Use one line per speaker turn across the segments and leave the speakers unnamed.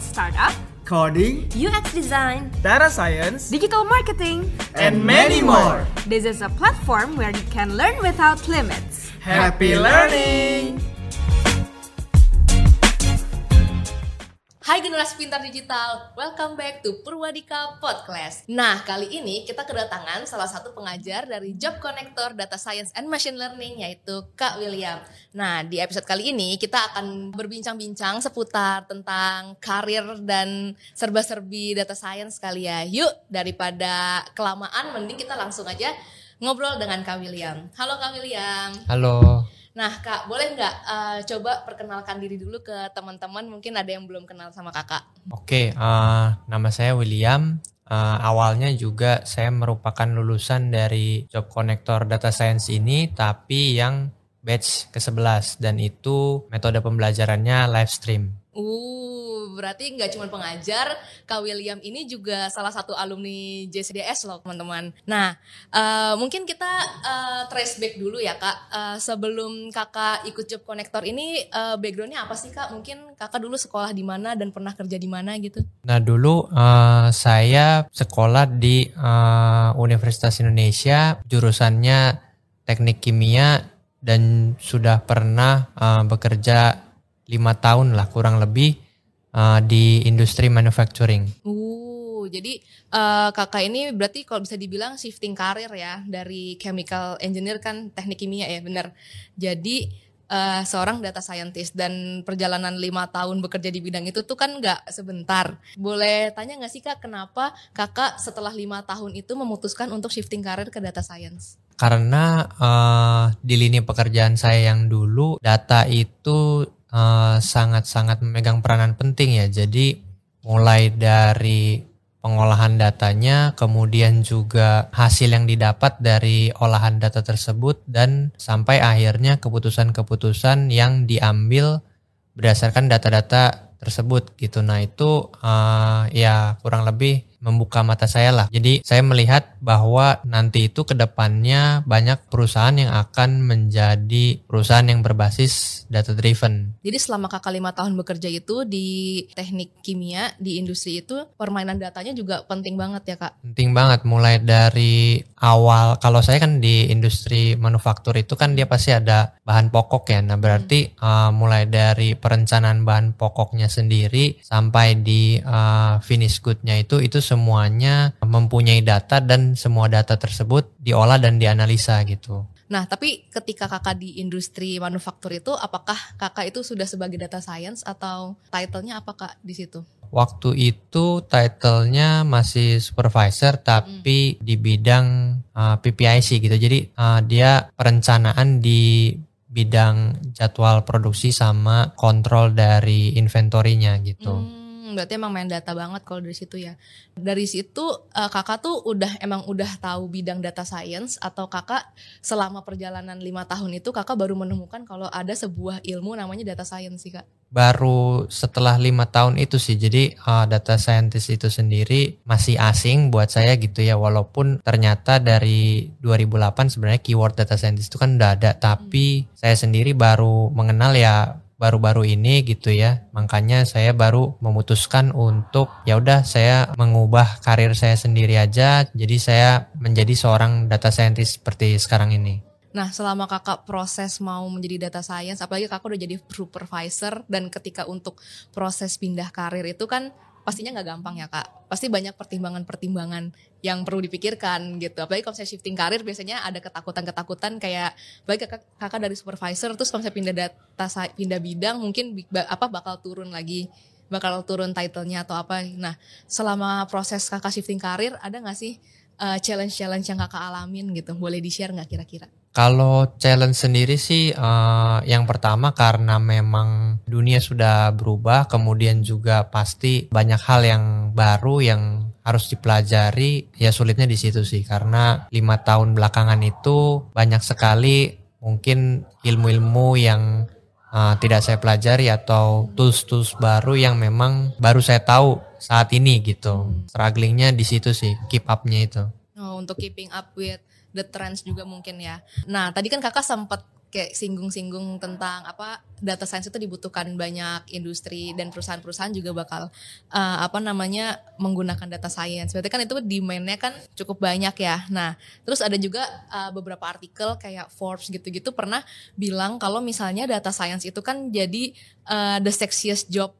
about startup,
coding,
UX design,
data science,
digital marketing,
and many more.
This is a platform where you can learn without limits.
Happy learning!
Hai generasi pintar digital, welcome back to Purwadika Podcast. Nah, kali ini kita kedatangan salah satu pengajar dari Job Connector Data Science and Machine Learning yaitu Kak William. Nah, di episode kali ini kita akan berbincang-bincang seputar tentang karir dan serba-serbi data science kali ya. Yuk, daripada kelamaan mending kita langsung aja ngobrol dengan Kak William. Halo Kak William.
Halo.
Nah kak, boleh nggak uh, coba perkenalkan diri dulu ke teman-teman? Mungkin ada yang belum kenal sama kakak.
Oke, uh, nama saya William. Uh, awalnya juga saya merupakan lulusan dari Job Connector Data Science ini, tapi yang batch ke-11 dan itu metode pembelajarannya live stream.
Uh, berarti nggak cuma pengajar, Kak William ini juga salah satu alumni JCDS loh teman-teman. Nah, uh, mungkin kita uh, trace back dulu ya kak. Uh, sebelum kakak ikut job connector ini, uh, backgroundnya apa sih kak? Mungkin kakak dulu sekolah di mana dan pernah kerja di mana gitu?
Nah dulu uh, saya sekolah di uh, Universitas Indonesia, jurusannya teknik kimia dan sudah pernah uh, bekerja lima tahun lah kurang lebih uh, di industri manufacturing.
Uh, jadi uh, kakak ini berarti kalau bisa dibilang shifting karir ya dari chemical engineer kan teknik kimia ya benar. Jadi uh, seorang data scientist dan perjalanan lima tahun bekerja di bidang itu tuh kan nggak sebentar. Boleh tanya nggak sih kak kenapa kakak setelah lima tahun itu memutuskan untuk shifting karir ke data science?
Karena uh, di lini pekerjaan saya yang dulu data itu sangat-sangat uh, memegang peranan penting ya. Jadi mulai dari pengolahan datanya, kemudian juga hasil yang didapat dari olahan data tersebut dan sampai akhirnya keputusan-keputusan yang diambil berdasarkan data-data tersebut gitu. Nah itu uh, ya kurang lebih membuka mata saya lah. Jadi saya melihat bahwa nanti itu ke depannya banyak perusahaan yang akan menjadi perusahaan yang berbasis data driven.
Jadi selama kakak lima tahun bekerja itu di teknik kimia di industri itu permainan datanya juga penting banget ya kak?
Penting banget mulai dari awal. Kalau saya kan di industri manufaktur itu kan dia pasti ada bahan pokok ya. Nah berarti hmm. uh, mulai dari perencanaan bahan pokoknya sendiri sampai di uh, finish goodnya itu itu semuanya mempunyai data dan semua data tersebut diolah dan dianalisa gitu.
Nah, tapi ketika kakak di industri manufaktur itu, apakah kakak itu sudah sebagai data science atau titlenya apa kak di situ?
Waktu itu titlenya masih supervisor, tapi hmm. di bidang uh, PPIC gitu. Jadi uh, dia perencanaan di bidang jadwal produksi sama kontrol dari inventorinya gitu. Hmm
berarti emang main data banget kalau dari situ ya. Dari situ uh, kakak tuh udah emang udah tahu bidang data science atau kakak selama perjalanan lima tahun itu kakak baru menemukan kalau ada sebuah ilmu namanya data science sih kak?
Baru setelah lima tahun itu sih, jadi uh, data scientist itu sendiri masih asing buat saya gitu ya, walaupun ternyata dari 2008 sebenarnya keyword data scientist itu kan udah ada, tapi hmm. saya sendiri baru mengenal ya baru-baru ini gitu ya. Makanya saya baru memutuskan untuk ya udah saya mengubah karir saya sendiri aja. Jadi saya menjadi seorang data scientist seperti sekarang ini.
Nah, selama kakak proses mau menjadi data science, apalagi kakak udah jadi supervisor dan ketika untuk proses pindah karir itu kan pastinya nggak gampang ya kak. Pasti banyak pertimbangan-pertimbangan yang perlu dipikirkan gitu. Apalagi kalau saya shifting karir biasanya ada ketakutan-ketakutan kayak baik kakak, kakak dari supervisor terus kalau saya pindah data pindah bidang mungkin apa bakal turun lagi bakal turun titlenya atau apa. Nah selama proses kakak shifting karir ada nggak sih uh, challenge-challenge yang kakak alamin gitu? Boleh di share nggak kira-kira?
Kalau challenge sendiri sih uh, yang pertama karena memang dunia sudah berubah, kemudian juga pasti banyak hal yang baru yang harus dipelajari. Ya sulitnya di situ sih karena lima tahun belakangan itu banyak sekali mungkin ilmu-ilmu yang uh, tidak saya pelajari atau tools-tools baru yang memang baru saya tahu saat ini gitu. Strugglingnya di situ sih, keep up-nya itu.
Oh, untuk keeping up with the trends juga mungkin ya. Nah, tadi kan kakak sempat kayak singgung-singgung tentang apa data science itu dibutuhkan banyak industri dan perusahaan-perusahaan juga bakal uh, apa namanya menggunakan data science. Berarti kan itu demand-nya kan cukup banyak ya. Nah, terus ada juga uh, beberapa artikel kayak Forbes gitu-gitu pernah bilang kalau misalnya data science itu kan jadi uh, the sexiest job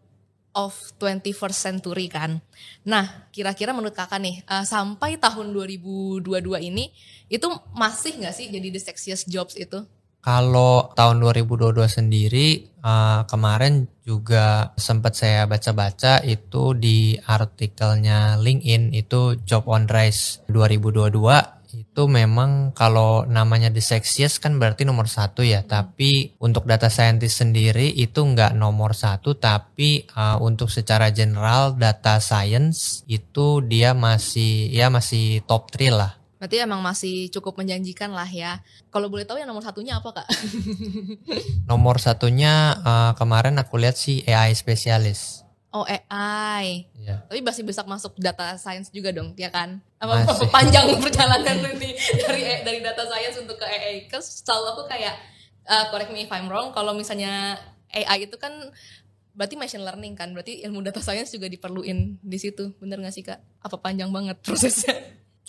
of 21st century kan. Nah, kira-kira menurut kakak nih, uh, sampai tahun 2022 ini, itu masih nggak sih jadi the sexiest jobs itu?
Kalau tahun 2022 sendiri uh, kemarin juga sempat saya baca-baca itu di artikelnya LinkedIn itu Job on Rise 2022 itu memang kalau namanya the sexiest kan berarti nomor satu ya tapi untuk data scientist sendiri itu nggak nomor satu tapi uh, untuk secara general data science itu dia masih ya masih top 3 lah
Berarti emang masih cukup menjanjikan lah ya. Kalau boleh tahu yang nomor satunya apa kak?
nomor satunya uh, kemarin aku lihat sih AI spesialis.
Oh AI.
Ya.
Tapi masih bisa masuk data science juga dong, ya kan? Apa, apa panjang perjalanan nanti dari dari data science untuk ke AI? Kan selalu aku kayak uh, correct me if I'm wrong. Kalau misalnya AI itu kan berarti machine learning kan, berarti ilmu data science juga diperluin di situ, bener gak sih kak? Apa panjang banget prosesnya?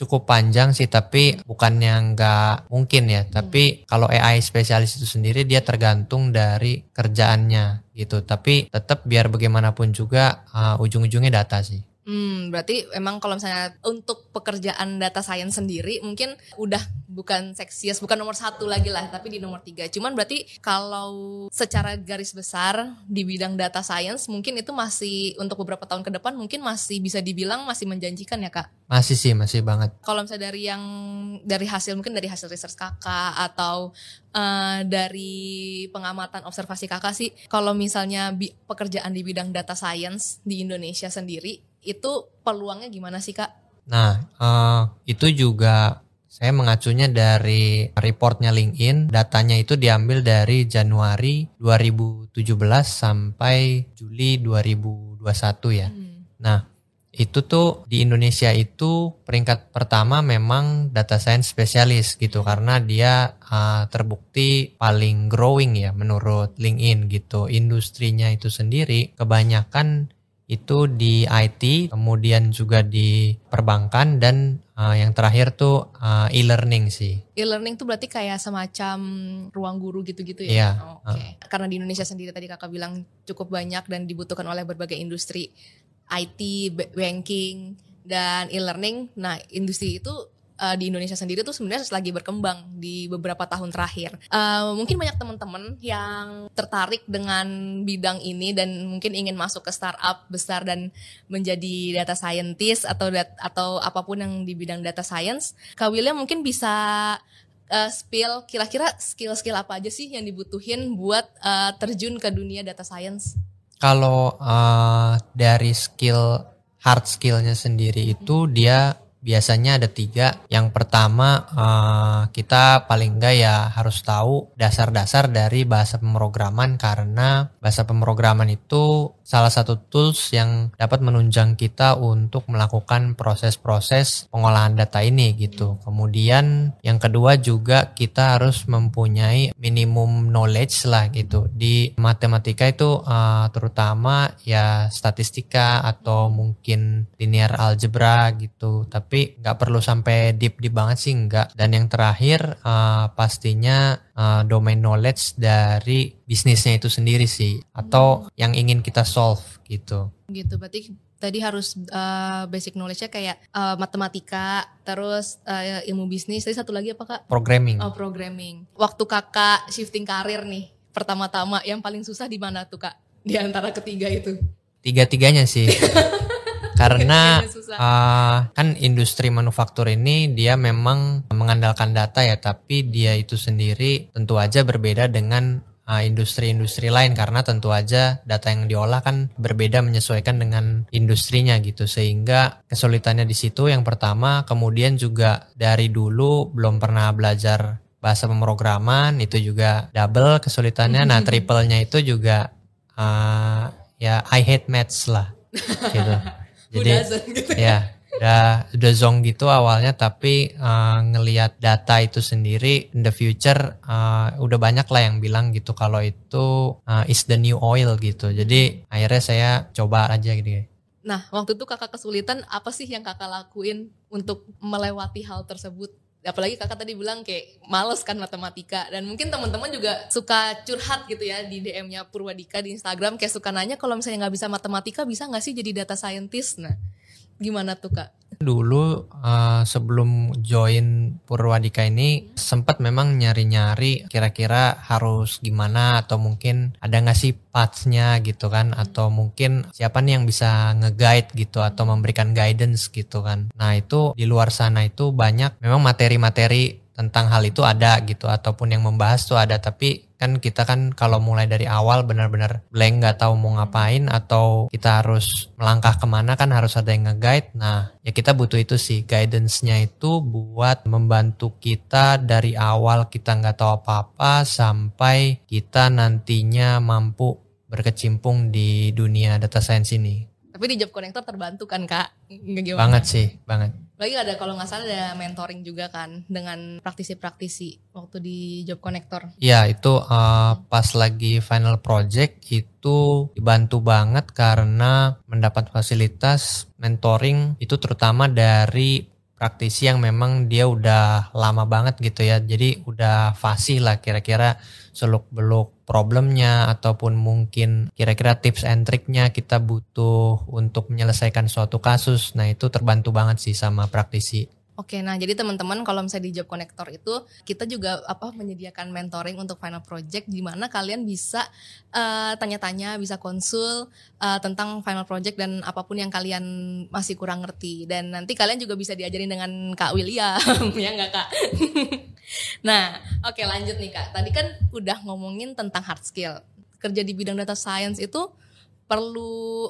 Cukup panjang sih tapi bukannya nggak mungkin ya. Tapi kalau AI spesialis itu sendiri dia tergantung dari kerjaannya gitu. Tapi tetap biar bagaimanapun juga uh, ujung-ujungnya data sih.
Hmm, berarti emang kalau misalnya untuk pekerjaan data science sendiri mungkin udah bukan seksius, bukan nomor satu lagi lah, tapi di nomor tiga. Cuman berarti kalau secara garis besar di bidang data science mungkin itu masih untuk beberapa tahun ke depan mungkin masih bisa dibilang masih menjanjikan ya kak?
Masih sih, masih banget.
Kalau misalnya dari yang dari hasil mungkin dari hasil research kakak atau uh, dari pengamatan observasi kakak sih, kalau misalnya pekerjaan di bidang data science di Indonesia sendiri itu peluangnya gimana sih kak?
Nah uh, itu juga saya mengacunya dari reportnya LinkedIn, datanya itu diambil dari Januari 2017 sampai Juli 2021 ya. Hmm. Nah, itu tuh di Indonesia itu peringkat pertama memang data science spesialis gitu karena dia uh, terbukti paling growing ya menurut LinkedIn gitu. Industrinya itu sendiri kebanyakan itu di IT, kemudian juga di perbankan dan uh, yang terakhir tuh uh, e-learning sih.
E-learning tuh berarti kayak semacam ruang guru gitu-gitu ya?
Iya.
Oke. Okay. Uh. Karena di Indonesia sendiri tadi kakak bilang cukup banyak dan dibutuhkan oleh berbagai industri IT, banking dan e-learning. Nah, industri itu uh, di Indonesia sendiri tuh sebenarnya lagi berkembang di beberapa tahun terakhir. Uh, mungkin banyak teman-teman yang tertarik dengan bidang ini dan mungkin ingin masuk ke startup besar dan menjadi data scientist atau dat atau apa pun yang di bidang data science. Kak William mungkin bisa uh, spill kira-kira skill-skill apa aja sih yang dibutuhin buat uh, terjun ke dunia data science?
Kalau uh, dari skill hard skillnya sendiri itu dia biasanya ada tiga. Yang pertama uh, kita paling enggak ya harus tahu dasar-dasar dari bahasa pemrograman karena bahasa pemrograman itu salah satu tools yang dapat menunjang kita untuk melakukan proses-proses pengolahan data ini gitu. Kemudian yang kedua juga kita harus mempunyai minimum knowledge lah gitu. Di matematika itu uh, terutama ya statistika atau mungkin linear algebra gitu. Tapi nggak perlu sampai deep-deep banget sih nggak. Dan yang terakhir uh, pastinya uh, domain knowledge dari bisnisnya itu sendiri sih atau hmm. yang ingin kita solve gitu.
Gitu berarti tadi harus uh, basic knowledge-nya kayak uh, matematika, terus uh, ilmu bisnis, tadi satu lagi apa Kak?
Programming.
Oh, programming. Waktu Kakak shifting karir nih, pertama-tama yang paling susah di mana tuh Kak? Di antara ketiga itu.
Tiga-tiganya sih. karena uh, kan industri manufaktur ini dia memang mengandalkan data ya tapi dia itu sendiri tentu aja berbeda dengan ah, industri-industri uh, lain. Karena tentu aja data yang diolah kan berbeda menyesuaikan dengan industrinya gitu. Sehingga kesulitannya di situ yang pertama. Kemudian juga dari dulu belum pernah belajar bahasa pemrograman itu juga double kesulitannya. Nah triple-nya itu juga uh, ya I hate maths lah gitu
jadi gitu ya.
udah udah zong gitu awalnya tapi uh, ngelihat data itu sendiri in the future uh, udah banyak lah yang bilang gitu kalau itu uh, is the new oil gitu jadi akhirnya saya coba aja gitu
Nah, waktu itu kakak kesulitan apa sih yang kakak lakuin untuk melewati hal tersebut? Apalagi kakak tadi bilang kayak males kan matematika. Dan mungkin teman-teman juga suka curhat gitu ya di DM-nya Purwadika di Instagram. Kayak suka nanya kalau misalnya nggak bisa matematika bisa nggak sih jadi data scientist? Nah gimana tuh kak?
Dulu uh, sebelum join Purwadika ini sempat memang nyari-nyari kira-kira harus gimana atau mungkin ada nggak sih pathsnya gitu kan? Atau mungkin siapa nih yang bisa nge-guide gitu atau memberikan guidance gitu kan. Nah itu di luar sana itu banyak memang materi-materi tentang hal itu ada gitu ataupun yang membahas tuh ada tapi kan kita kan kalau mulai dari awal benar-benar blank nggak tahu mau ngapain atau kita harus melangkah ke mana kan harus ada yang nge-guide. Nah ya kita butuh itu sih guidance-nya itu buat membantu kita dari awal kita nggak tahu apa-apa sampai kita nantinya mampu berkecimpung di dunia data science ini.
Tapi di job connector terbantu kan kak?
Gimana? banget sih banget
lagi ada kalau nggak salah ada mentoring juga kan dengan praktisi-praktisi waktu di Job Connector.
Iya itu uh, pas lagi final project itu dibantu banget karena mendapat fasilitas mentoring itu terutama dari praktisi yang memang dia udah lama banget gitu ya. Jadi udah fasih lah kira-kira seluk beluk problemnya ataupun mungkin kira-kira tips and triknya kita butuh untuk menyelesaikan suatu kasus. Nah itu terbantu banget sih sama praktisi.
Oke, nah jadi teman-teman kalau misalnya di Job Connector itu kita juga apa menyediakan mentoring untuk final project di mana kalian bisa uh, tanya-tanya, bisa konsul uh, tentang final project dan apa pun yang kalian masih kurang ngerti dan nanti kalian juga bisa diajarin dengan Kak William ya nggak Kak? nah, oke lanjut nih Kak. Tadi kan udah ngomongin tentang hard skill. Kerja di bidang data science itu perlu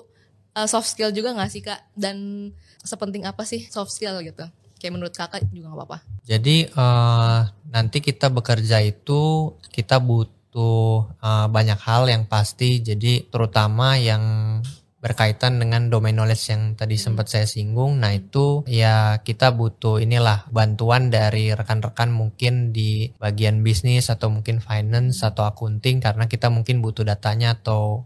uh, soft skill juga nggak sih Kak? Dan sepenting apa sih soft skill gitu? Kayak menurut kakak juga nggak apa-apa.
Jadi uh, nanti kita bekerja itu kita butuh uh, banyak hal yang pasti. Jadi terutama yang berkaitan dengan domain knowledge yang tadi hmm. sempat saya singgung. Nah, itu ya kita butuh inilah bantuan dari rekan-rekan mungkin di bagian bisnis atau mungkin finance atau accounting karena kita mungkin butuh datanya atau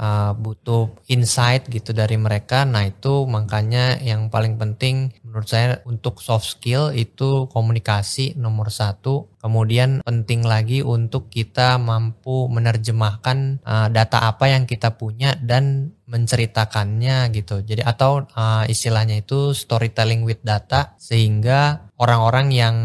uh, butuh insight gitu dari mereka. Nah, itu makanya yang paling penting menurut saya untuk soft skill itu komunikasi nomor satu. Kemudian penting lagi untuk kita mampu menerjemahkan uh, data apa yang kita punya dan menceritakannya gitu. Jadi atau uh, istilahnya itu storytelling with data sehingga orang-orang yang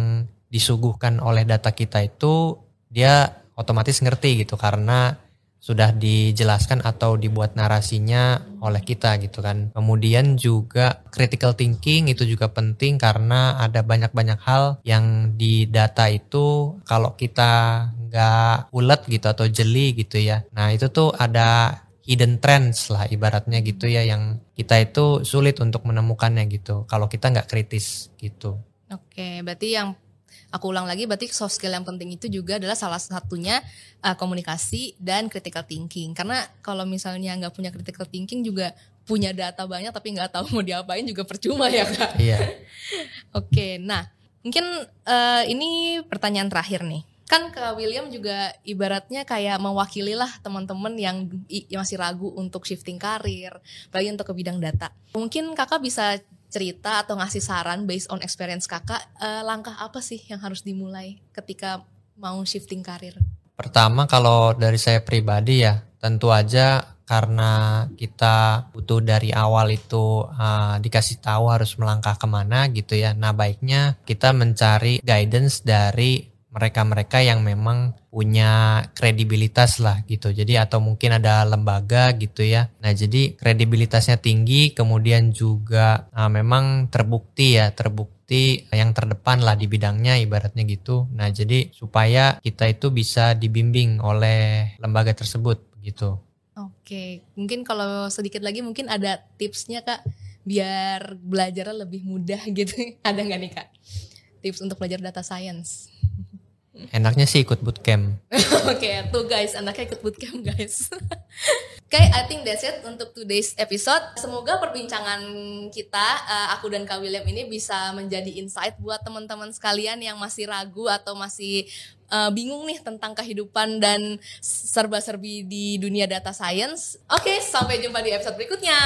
disuguhkan oleh data kita itu dia otomatis ngerti gitu karena sudah dijelaskan atau dibuat narasinya oleh kita gitu kan. Kemudian juga critical thinking itu juga penting karena ada banyak-banyak hal yang di data itu kalau kita nggak ulet gitu atau jeli gitu ya. Nah itu tuh ada hidden trends lah ibaratnya gitu ya yang kita itu sulit untuk menemukannya gitu kalau kita nggak kritis gitu.
Oke, berarti yang aku ulang lagi berarti soft skill yang penting itu juga adalah salah satunya uh, komunikasi dan critical thinking. Karena kalau misalnya nggak punya critical thinking juga punya data banyak tapi nggak tahu mau diapain juga percuma ya kak.
Iya.
Oke, nah mungkin uh, ini pertanyaan terakhir nih kan ke William juga ibaratnya kayak mewakili lah teman-teman yang masih ragu untuk shifting karir, bagi untuk ke bidang data. Mungkin kakak bisa cerita atau ngasih saran based on experience kakak, eh, langkah apa sih yang harus dimulai ketika mau shifting karir?
Pertama kalau dari saya pribadi ya, tentu aja karena kita butuh dari awal itu uh, dikasih tahu harus melangkah ke mana gitu ya. Nah baiknya kita mencari guidance dari mereka-mereka yang memang punya kredibilitas lah gitu. Jadi atau mungkin ada lembaga gitu ya. Nah, jadi kredibilitasnya tinggi kemudian juga uh, memang terbukti ya, terbukti yang terdepan lah di bidangnya ibaratnya gitu. Nah, jadi supaya kita itu bisa dibimbing oleh lembaga tersebut gitu.
Oke, mungkin kalau sedikit lagi mungkin ada tipsnya Kak biar belajarnya lebih mudah gitu. ada nggak nih Kak? Tips untuk belajar data science?
Enaknya sih ikut bootcamp.
Oke, okay, tuh guys, anaknya ikut bootcamp guys. Oke, okay, I think that's it untuk today's episode. Semoga perbincangan kita, uh, aku dan Kak William ini bisa menjadi insight buat teman-teman sekalian yang masih ragu atau masih uh, bingung nih tentang kehidupan dan serba-serbi di dunia data science. Oke, okay, sampai jumpa di episode berikutnya.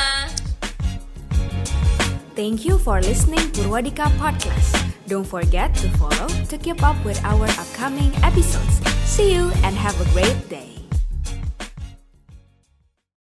Thank you for listening Purwadika Podcast. Don't forget to follow to keep up with our upcoming episodes. See you and have a great day.